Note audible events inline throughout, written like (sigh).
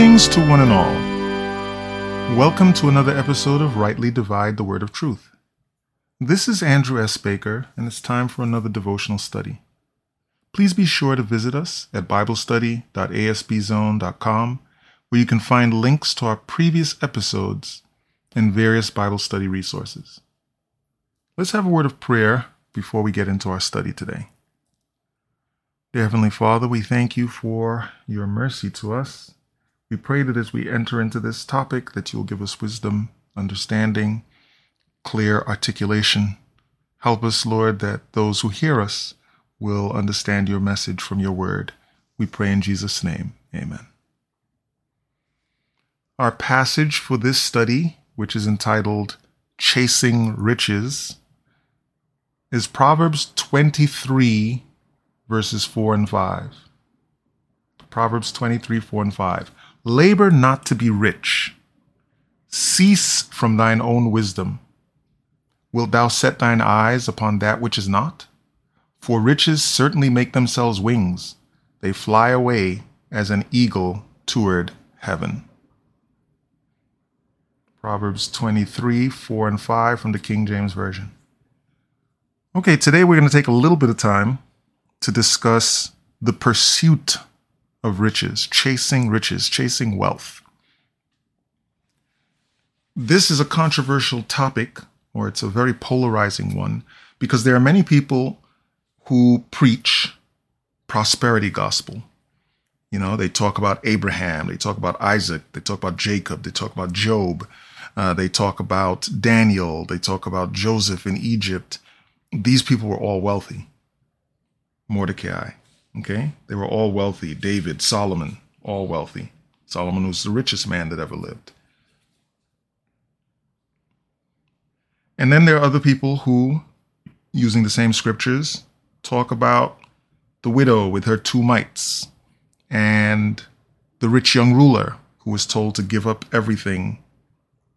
Greetings to one and all. Welcome to another episode of Rightly Divide the Word of Truth. This is Andrew S. Baker, and it's time for another devotional study. Please be sure to visit us at BibleStudy.asbzone.com, where you can find links to our previous episodes and various Bible study resources. Let's have a word of prayer before we get into our study today. Dear Heavenly Father, we thank you for your mercy to us we pray that as we enter into this topic, that you'll give us wisdom, understanding, clear articulation. Help us, Lord, that those who hear us will understand your message from your word. We pray in Jesus' name. Amen. Our passage for this study, which is entitled Chasing Riches, is Proverbs 23, verses 4 and 5. Proverbs 23, 4 and 5. Labor not to be rich. Cease from thine own wisdom. Wilt thou set thine eyes upon that which is not? For riches certainly make themselves wings. They fly away as an eagle toward heaven. Proverbs 23, 4 and 5 from the King James Version. Okay, today we're going to take a little bit of time to discuss the pursuit of riches, chasing riches, chasing wealth. This is a controversial topic, or it's a very polarizing one, because there are many people who preach prosperity gospel. You know, they talk about Abraham, they talk about Isaac, they talk about Jacob, they talk about Job, uh, they talk about Daniel, they talk about Joseph in Egypt. These people were all wealthy. Mordecai, Okay? They were all wealthy. David, Solomon, all wealthy. Solomon was the richest man that ever lived. And then there are other people who, using the same scriptures, talk about the widow with her two mites and the rich young ruler who was told to give up everything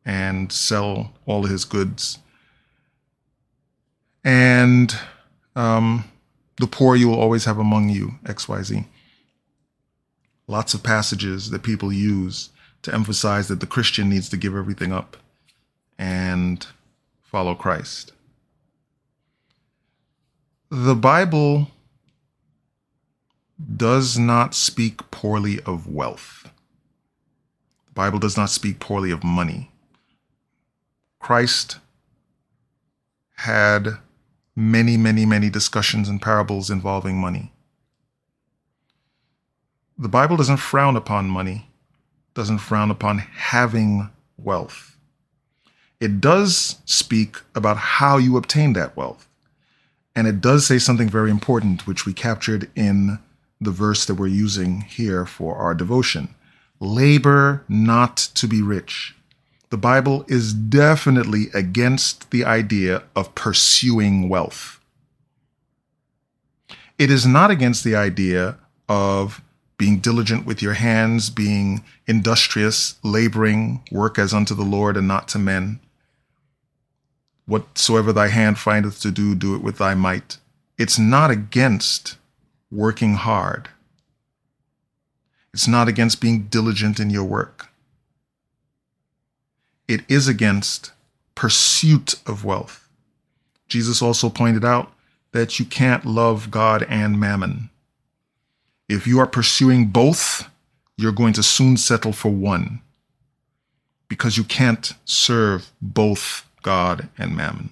and sell all his goods. And um, the poor you will always have among you, XYZ. Lots of passages that people use to emphasize that the Christian needs to give everything up and follow Christ. The Bible does not speak poorly of wealth. The Bible does not speak poorly of money. Christ had many, many, many discussions and parables involving money. The Bible doesn't frown upon money, doesn't frown upon having wealth. It does speak about how you obtain that wealth. And it does say something very important, which we captured in the verse that we're using here for our devotion labor not to be rich the Bible is definitely against the idea of pursuing wealth. It is not against the idea of being diligent with your hands, being industrious, laboring, work as unto the Lord and not to men. Whatsoever thy hand findeth to do, do it with thy might. It's not against working hard. It's not against being diligent in your work it is against pursuit of wealth. Jesus also pointed out that you can't love God and mammon. If you are pursuing both, you're going to soon settle for one because you can't serve both God and mammon.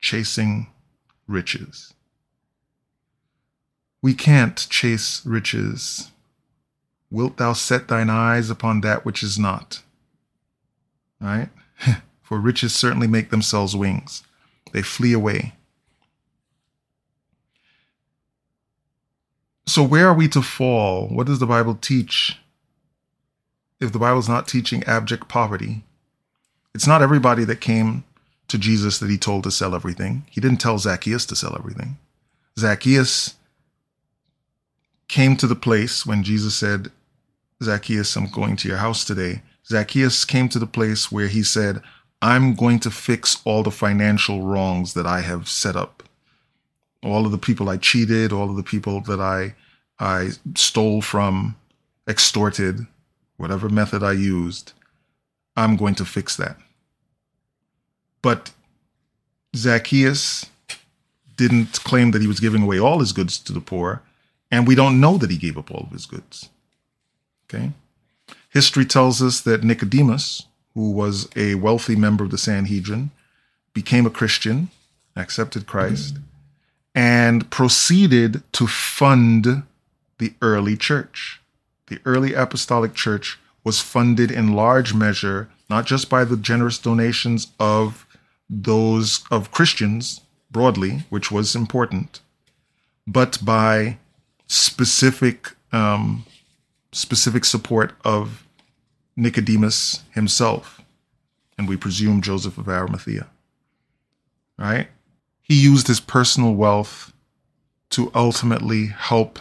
Chasing riches. We can't chase riches wilt thou set thine eyes upon that which is not? Right? (laughs) For riches certainly make themselves wings, they flee away. So, where are we to fall? What does the Bible teach if the Bible's not teaching abject poverty, it's not everybody that came to Jesus that he told to sell everything. He didn't tell Zacchaeus to sell everything. Zacchaeus came to the place when Jesus said, Zacchaeus, I'm going to your house today. Zacchaeus came to the place where he said, I'm going to fix all the financial wrongs that I have set up. All of the people I cheated, all of the people that I I stole from, extorted, whatever method I used, I'm going to fix that. But Zacchaeus didn't claim that he was giving away all his goods to the poor, and we don't know that he gave up all of his goods. Okay? History tells us that Nicodemus, who was a wealthy member of the Sanhedrin, became a Christian, accepted Christ, and proceeded to fund the early church. The early apostolic church was funded in large measure not just by the generous donations of those of Christians broadly, which was important, but by specific um, specific support of Nicodemus himself, and we presume Joseph of Arimathea. Right? He used his personal wealth to ultimately help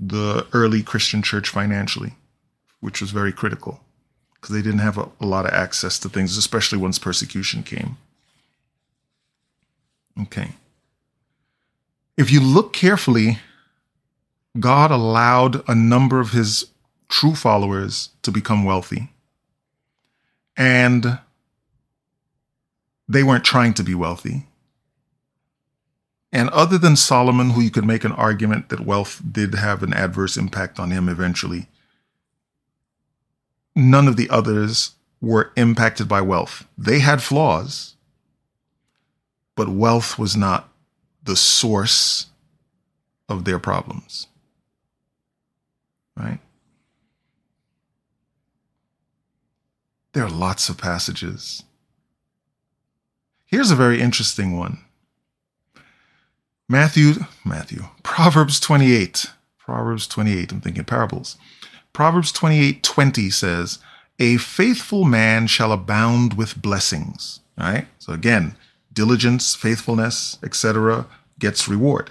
the early Christian church financially, which was very critical because they didn't have a, a, lot of access to things, especially once persecution came. Okay. If you look carefully, God allowed a number of his true followers to become wealthy. And they weren't trying to be wealthy. And other than Solomon, who you could make an argument that wealth did have an adverse impact on him eventually, none of the others were impacted by wealth. They had flaws, but wealth was not the source of their problems. Right? There are lots of passages. Here's a very interesting one. Matthew, Matthew, Proverbs 28. Proverbs 28, I'm thinking parables. Proverbs 28 20 says, A faithful man shall abound with blessings. All right? So again, diligence, faithfulness, etc., gets reward.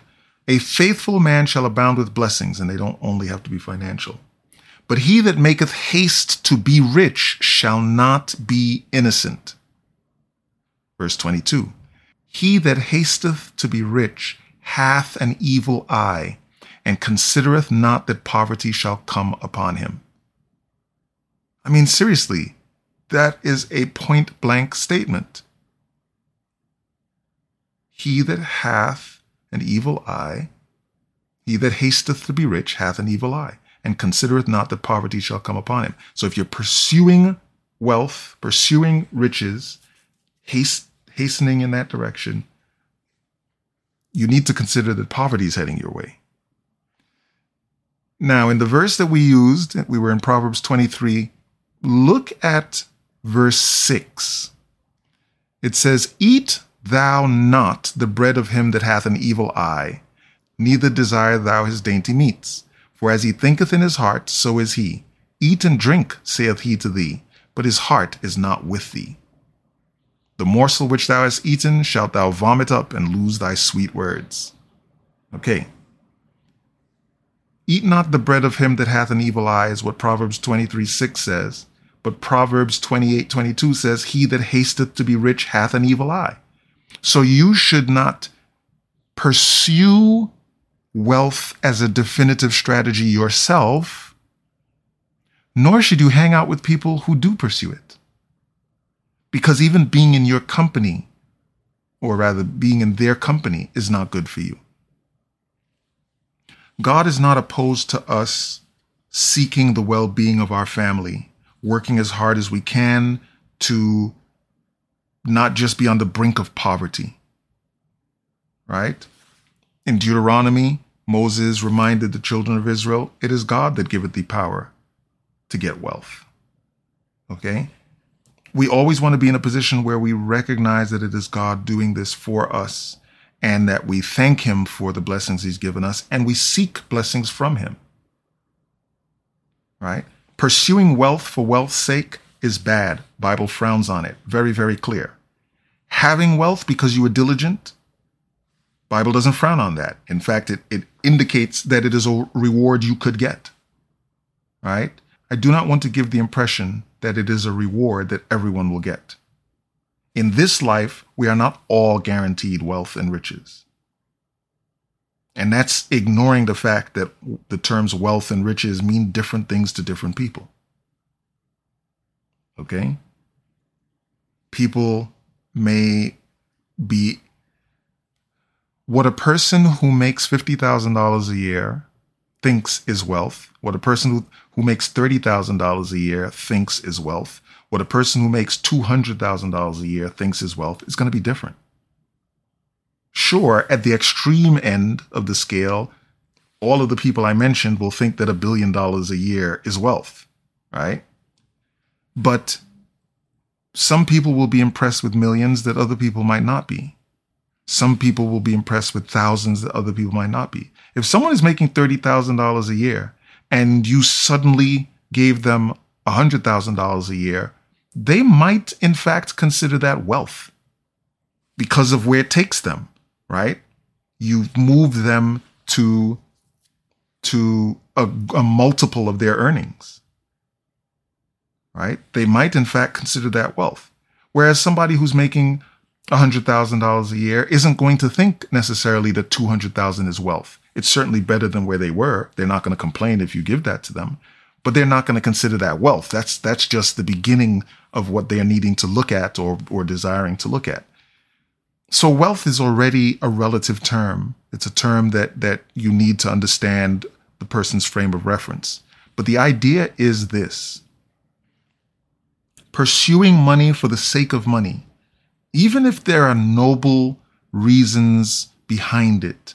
A faithful man shall abound with blessings, and they don't only have to be financial. But he that maketh haste to be rich shall not be innocent. Verse 22 He that hasteth to be rich hath an evil eye, and considereth not that poverty shall come upon him. I mean, seriously, that is a point blank statement. He that hath an evil eye, he that hasteth to be rich hath an evil eye, and considereth not that poverty shall come upon him. So if you're pursuing wealth, pursuing riches, haste, hastening in that direction, you need to consider that poverty is heading your way. Now, in the verse that we used, we were in Proverbs 23, look at verse 6. It says, Eat thou not the bread of him that hath an evil eye, neither desire thou his dainty meats. For as he thinketh in his heart, so is he. Eat and drink, saith he to thee, but his heart is not with thee. The morsel which thou hast eaten shalt thou vomit up and lose thy sweet words. Okay. Eat not the bread of him that hath an evil eye, is what Proverbs 23 6 says. But Proverbs 28 22 says, He that hasteth to be rich hath an evil eye. So you should not pursue wealth as a definitive strategy yourself, nor should you hang out with people who do pursue it. Because even being in your company, or rather being in their company, is not good for you. God is not opposed to us seeking the well being of our family, working as hard as we can to not just be on the brink of poverty. Right? In Deuteronomy, Moses reminded the children of Israel, it is God that giveth thee power to get wealth. Okay? we always want to be in a position where we recognize that it is God doing this for us and that we thank Him for the blessings He's given us and we seek blessings from Him. Right? Pursuing wealth for wealth's sake is bad. Bible frowns on it. Very, very clear. Having wealth because you were diligent, Bible doesn't frown on that. In fact, it, it indicates that it is a reward you could get. Right? I do not want to give the impression that it is a reward that everyone will get. In this life, we are not all guaranteed wealth and riches. And that's ignoring the fact that the terms wealth and riches mean different things to different people. Okay? People may be what a person who makes $50,000 a year thinks is wealth, what a person who, who makes $30,000 a year thinks is wealth, what a person who makes $200,000 a year thinks is wealth is going to be different. Sure, at the extreme end of the scale, all of the people I mentioned will think that a billion dollars a year is wealth, right? But some people will be impressed with millions that other people might not be. Some people will be impressed with thousands that other people might not be. If someone is making $30,000 a year and you suddenly gave them $100,000 a year, they might in fact consider that wealth because of where it takes them, right? You've moved them to, to a, a multiple of their earnings, right? They might in fact consider that wealth. Whereas somebody who's making $100,000 a year isn't going to think necessarily that 200,000 is wealth. It's certainly better than where they were. They're not going to complain if you give that to them, but they're not going to consider that wealth. That's that's just the beginning of what they are needing to look at or or desiring to look at. So wealth is already a relative term. It's a term that that you need to understand the person's frame of reference. But the idea is this. Pursuing money for the sake of money even if there are noble reasons behind it,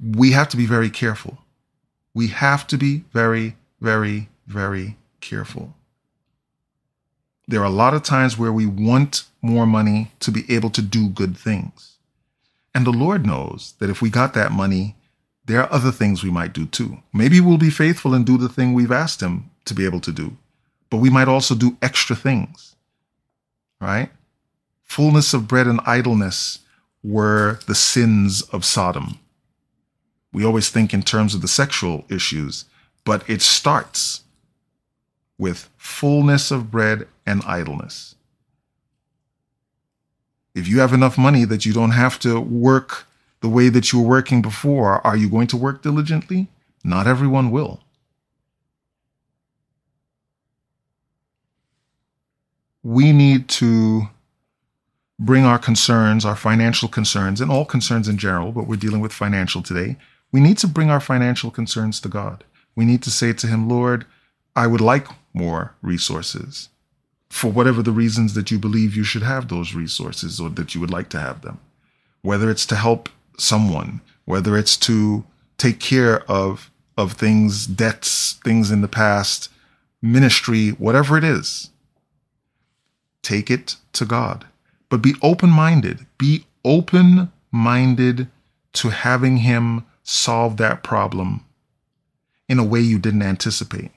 we have to be very careful. We have to be very, very, very careful. There are a lot of times where we want more money to be able to do good things. And the Lord knows that if we got that money, there are other things we might do too. Maybe we'll be faithful and do the thing we've asked Him to be able to do, but we might also do extra things, right? Fullness of bread and idleness were the sins of Sodom. We always think in terms of the sexual issues, but it starts with fullness of bread and idleness. If you have enough money that you don't have to work the way that you were working before, are you going to work diligently? Not everyone will. We need to bring our concerns, our financial concerns, and all concerns in general, but we're dealing with financial today. We need to bring our financial concerns to God. We need to say to Him, Lord, I would like more resources for whatever the reasons that you believe you should have those resources or that you would like to have them. Whether it's to help someone, whether it's to take care of, of things, debts, things in the past, ministry, whatever it is, take it to God but be open minded. Be open minded to having Him solve that problem in a way you didn't anticipate.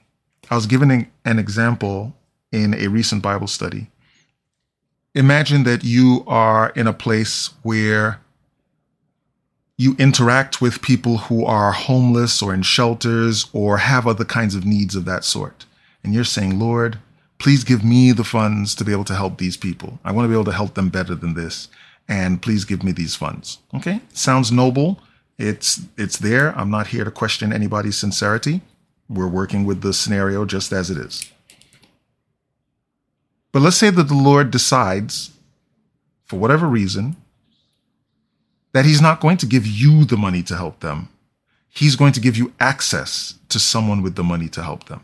I was given an example in a recent Bible study. Imagine that you are in a place where you interact with people who are homeless or in shelters or have other kinds of needs of that sort. And you're saying, Lord, please give me the funds to be able to help these people. I want to be able to help them better than this. And please give me these funds. Okay. Sounds noble. It's, it's there. I'm not here to question anybody's sincerity. We're working with the scenario just as it is. But let's say that the Lord decides, for whatever reason, that He's not going to give you the money to help them. He's going to give you access to someone with the money to help them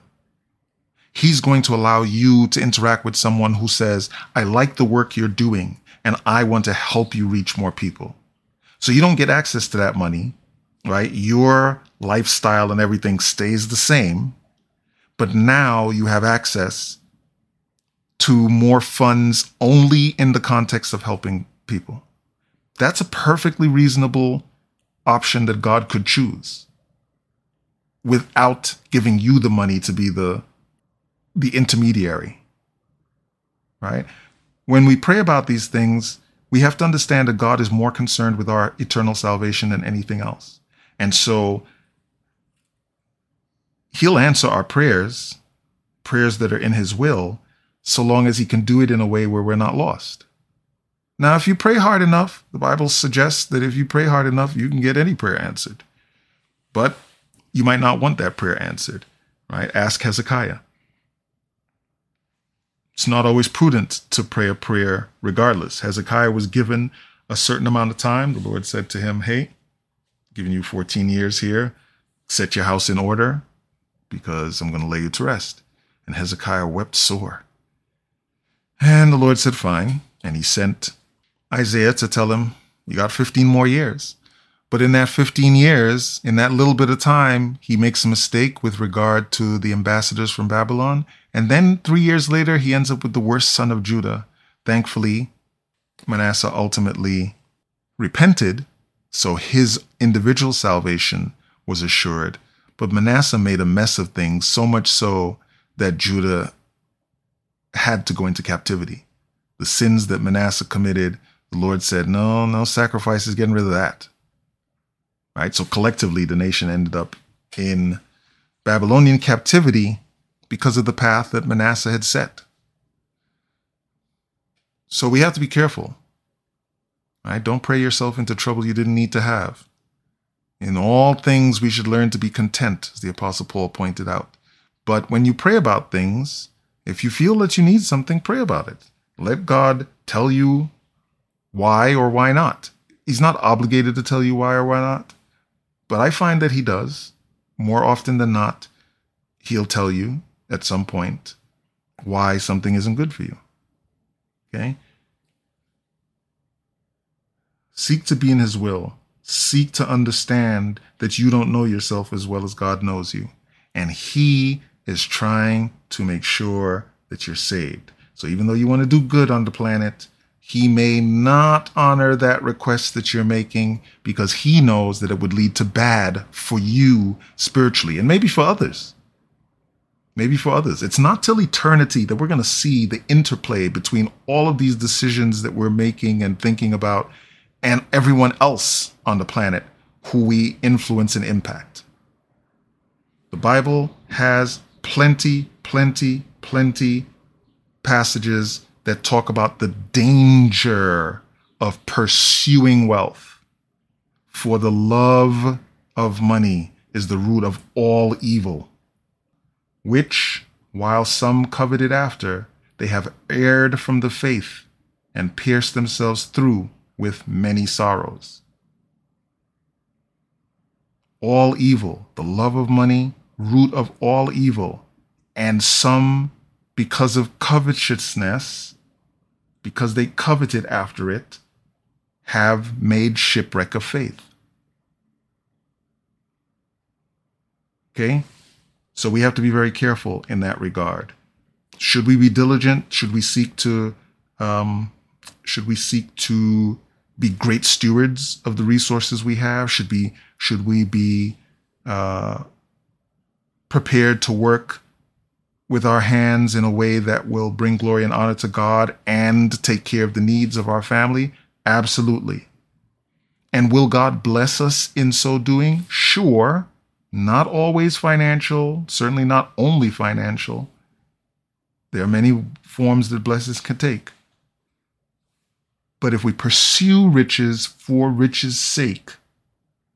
he's going to allow you to interact with someone who says, I like the work you're doing and I want to help you reach more people. So you don't get access to that money, right? Your lifestyle and everything stays the same, but now you have access to more funds only in the context of helping people. That's a perfectly reasonable option that God could choose. without giving you the money to be the the intermediary. Right? When we pray about these things, we have to understand that God is more concerned with our eternal salvation than anything else. And so he'll answer our prayers, prayers that are in his will, so long as he can do it in a way where we're not lost. Now, if you pray hard enough, the Bible suggests that if you pray hard enough, you can get any prayer answered. But you might not want that prayer answered, right? Ask Hezekiah. It's not always prudent to pray a prayer regardless. Hezekiah was given a certain amount of time. The Lord said to him, Hey, giving you 14 years here, set your house in order because I'm going to lay you to rest. And Hezekiah wept sore. And the Lord said, Fine. And he sent Isaiah to tell him, You got 15 more years. But in that 15 years, in that little bit of time, he makes a mistake with regard to the ambassadors from Babylon. And then three years later, he ends up with the worst son of Judah. Thankfully, Manasseh ultimately repented, so his individual salvation was assured. But Manasseh made a mess of things, so much so that Judah had to go into captivity. The sins that Manasseh committed, the Lord said, No, no sacrifices, getting rid of that. Right? So collectively, the nation ended up in Babylonian captivity because of the path that Manasseh had set. So we have to be careful. Right? Don't pray yourself into trouble you didn't need to have. In all things, we should learn to be content, as the Apostle Paul pointed out. But when you pray about things, if you feel that you need something, pray about it. Let God tell you why or why not. He's not obligated to tell you why or why not. But I find that he does. More often than not, he'll tell you at some point why something isn't good for you. Okay? Seek to be in his will. Seek to understand that you don't know yourself as well as God knows you. And he is trying to make sure that you're saved. So even though you want to do good on the planet, he may not honor that request that you're making because he knows that it would lead to bad for you spiritually and maybe for others. Maybe for others. It's not till eternity that we're going to see the interplay between all of these decisions that we're making and thinking about and everyone else on the planet who we influence and impact. The Bible has plenty, plenty, plenty passages that talk about the danger of pursuing wealth. For the love of money is the root of all evil, which, while some coveted after, they have erred from the faith and pierced themselves through with many sorrows. All evil, the love of money, root of all evil, and some, because of covetousness, because they coveted after it, have made shipwreck of faith. Okay? So we have to be very careful in that regard. Should we be diligent? Should we seek to um, should we seek to be great stewards of the resources we have? Should be should we be uh, prepared to work with our hands in a way that will bring glory and honor to God and take care of the needs of our family? Absolutely. And will God bless us in so doing? Sure. Not always financial, certainly not only financial. There are many forms that blessings can take. But if we pursue riches for riches' sake,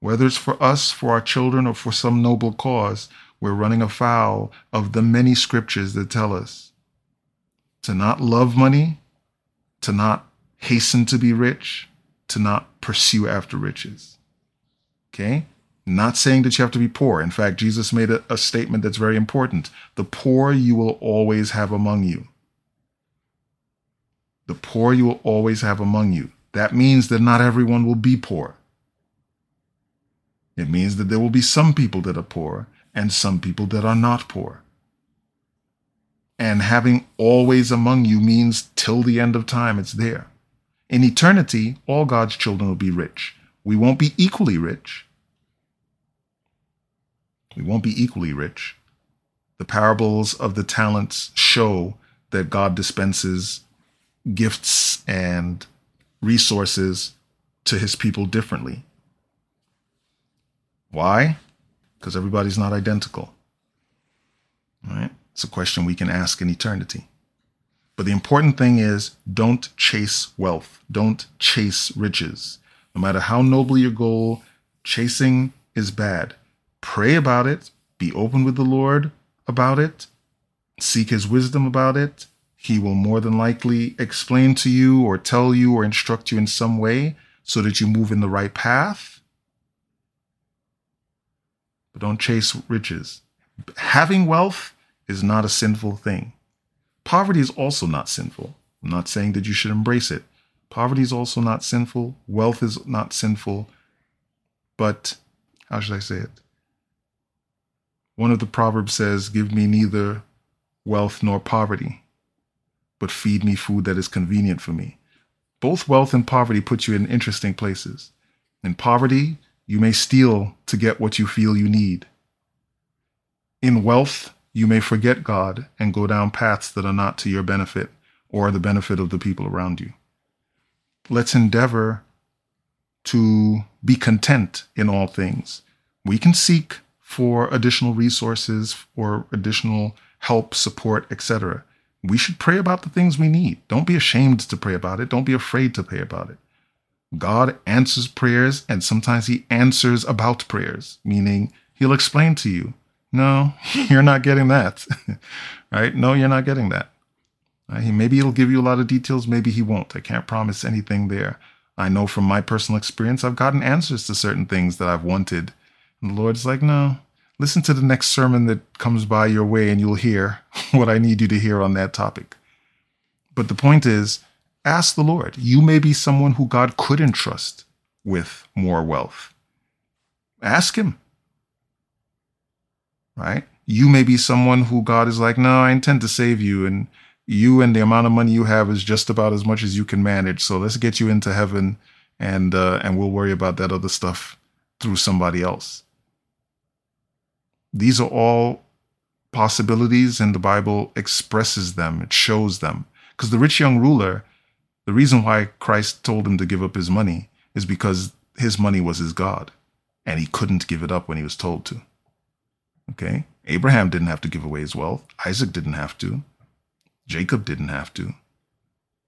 whether it's for us, for our children, or for some noble cause, we're running afoul of the many scriptures that tell us to not love money, to not hasten to be rich, to not pursue after riches. Okay? Not saying that you have to be poor. In fact, Jesus made a, a, statement that's very important. The poor you will always have among you. The poor you will always have among you. That means that not everyone will be poor. It means that there will be some people that are poor, and some people that are not poor. And having always among you means till the end of time, it's there. In eternity, all God's children will be rich. We won't be equally rich. We won't be equally rich. The parables of the talents show that God dispenses gifts and resources to his people differently. Why? Because everybody's not identical. Right? It's a question we can ask in eternity. But the important thing is don't chase wealth, don't chase riches. No matter how noble your goal, chasing is bad. Pray about it, be open with the Lord about it, seek his wisdom about it. He will more than likely explain to you or tell you or instruct you in some way so that you move in the right path. But don't chase riches. Having wealth is not a sinful thing. Poverty is also not sinful. I'm not saying that you should embrace it. Poverty is also not sinful. Wealth is not sinful. But how should I say it? One of the proverbs says, Give me neither wealth nor poverty, but feed me food that is convenient for me. Both wealth and poverty put you in interesting places. In poverty, you may steal to get what you feel you need. In wealth, you may forget God and go down paths that are not to your benefit or the benefit of the people around you. Let's endeavor to be content in all things. We can seek for additional resources or additional help, support, etc. We should pray about the things we need. Don't be ashamed to pray about it. Don't be afraid to pray about it. God answers prayers, and sometimes He answers about prayers, meaning He'll explain to you no, (laughs) you're not getting that. (laughs) right? No, you're not getting that. Right? Maybe he'll give you a lot of details. Maybe he won't. I can't promise anything there. I know from my personal experience, I've gotten answers to certain things that I've wanted. And the Lord's like, no, listen to the next sermon that comes by your way and you'll hear (laughs) what I need you to hear on that topic. But the point is, ask the Lord. You may be someone who God could entrust with more wealth. Ask Him right? You may be someone who God is like, no, I intend to save you. And you and the amount of money you have is just about as much as you can manage. So let's get you into heaven and uh, and we'll worry about that other stuff through somebody else. These are all possibilities and the Bible expresses them, it shows them. Because the rich young ruler, the reason why Christ told him to give up his money is because his money was his God and he couldn't give it up when he was told to. Okay. Abraham didn't have to give away his wealth. Isaac didn't have to. Jacob didn't have to.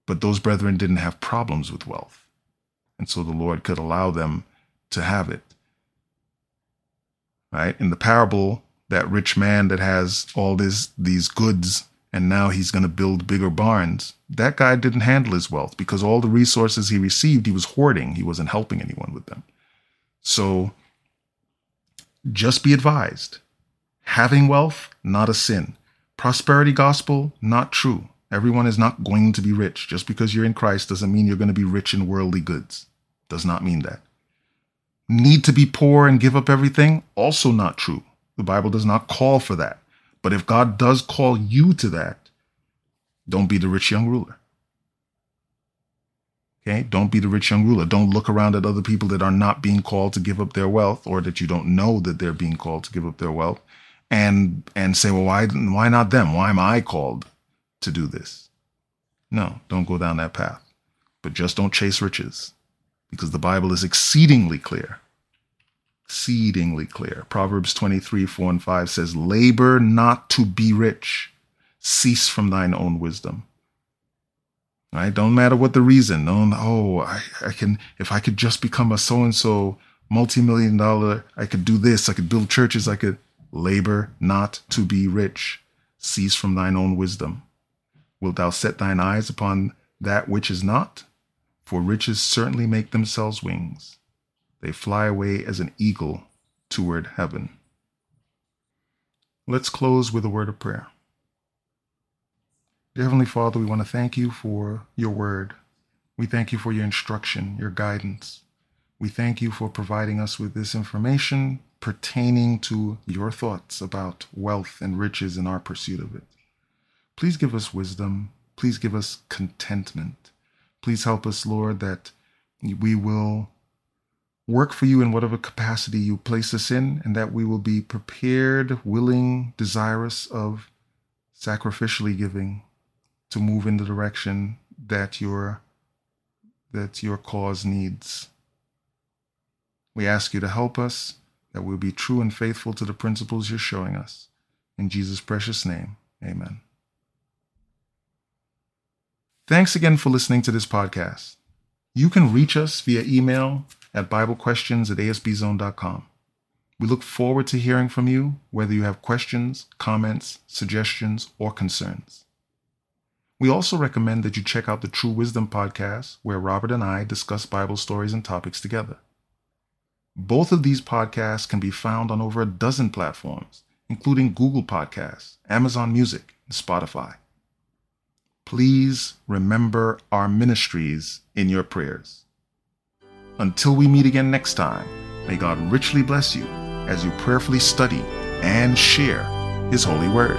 But those brethren didn't have problems with wealth. And so the Lord could allow them to have it. Right? In the parable, that rich man that has all this, these goods and now he's going to build bigger barns. That guy didn't handle his wealth because all the resources he received, he was hoarding. He wasn't helping anyone with them. So just be advised Having wealth, not a sin. Prosperity gospel, not true. Everyone is not going to be rich. Just because you're in Christ doesn't mean you're going to be rich in worldly goods. Does not mean that. Need to be poor and give up everything? Also not true. The Bible does not call for that. But if God does call you to that, don't be the rich young ruler. Okay? Don't be the rich young ruler. Don't look around at other people that are not being called to give up their wealth or that you don't know that they're being called to give up their wealth and and say, well, why why not them? Why am I called to do this? No, don't go down that path. But just don't chase riches, because the Bible is exceedingly clear. Exceedingly clear. Proverbs 23, 4 and 5 says, Labor not to be rich, cease from thine own wisdom. Right? Don't matter what the reason. Don't, oh, I, I can, if I could just become a so and so multi million dollar, I could do this, I could build churches, I could. Labor not to be rich. Cease from thine own wisdom. Wilt thou set thine eyes upon that which is not? For riches certainly make themselves wings. They fly away as an eagle toward heaven. Let's close with a word of prayer. Dear Heavenly Father, we want to thank you for your word. We thank you for your instruction, your guidance. We thank you for providing us with this information pertaining to your thoughts about wealth and riches in our pursuit of it. Please give us wisdom. Please give us contentment. Please help us, Lord, that we will work for you in whatever capacity you place us in, and that we will be prepared, willing, desirous of sacrificially giving to move in the direction that your that your cause needs. We ask you to help us, that we'll be true and faithful to the principles you're showing us. In Jesus' precious name, amen. Thanks again for listening to this podcast. You can reach us via email at BibleQuestions at ASBZone.com. We look forward to hearing from you, whether you have questions, comments, suggestions, or concerns. We also recommend that you check out the True Wisdom podcast, where Robert and I discuss Bible stories and topics together. Both of these podcasts can be found on over a dozen platforms, including Google Podcasts, Amazon Music, and Spotify. Please remember our ministries in your prayers. Until we meet again next time, may God richly bless you as you prayerfully study and share His holy word.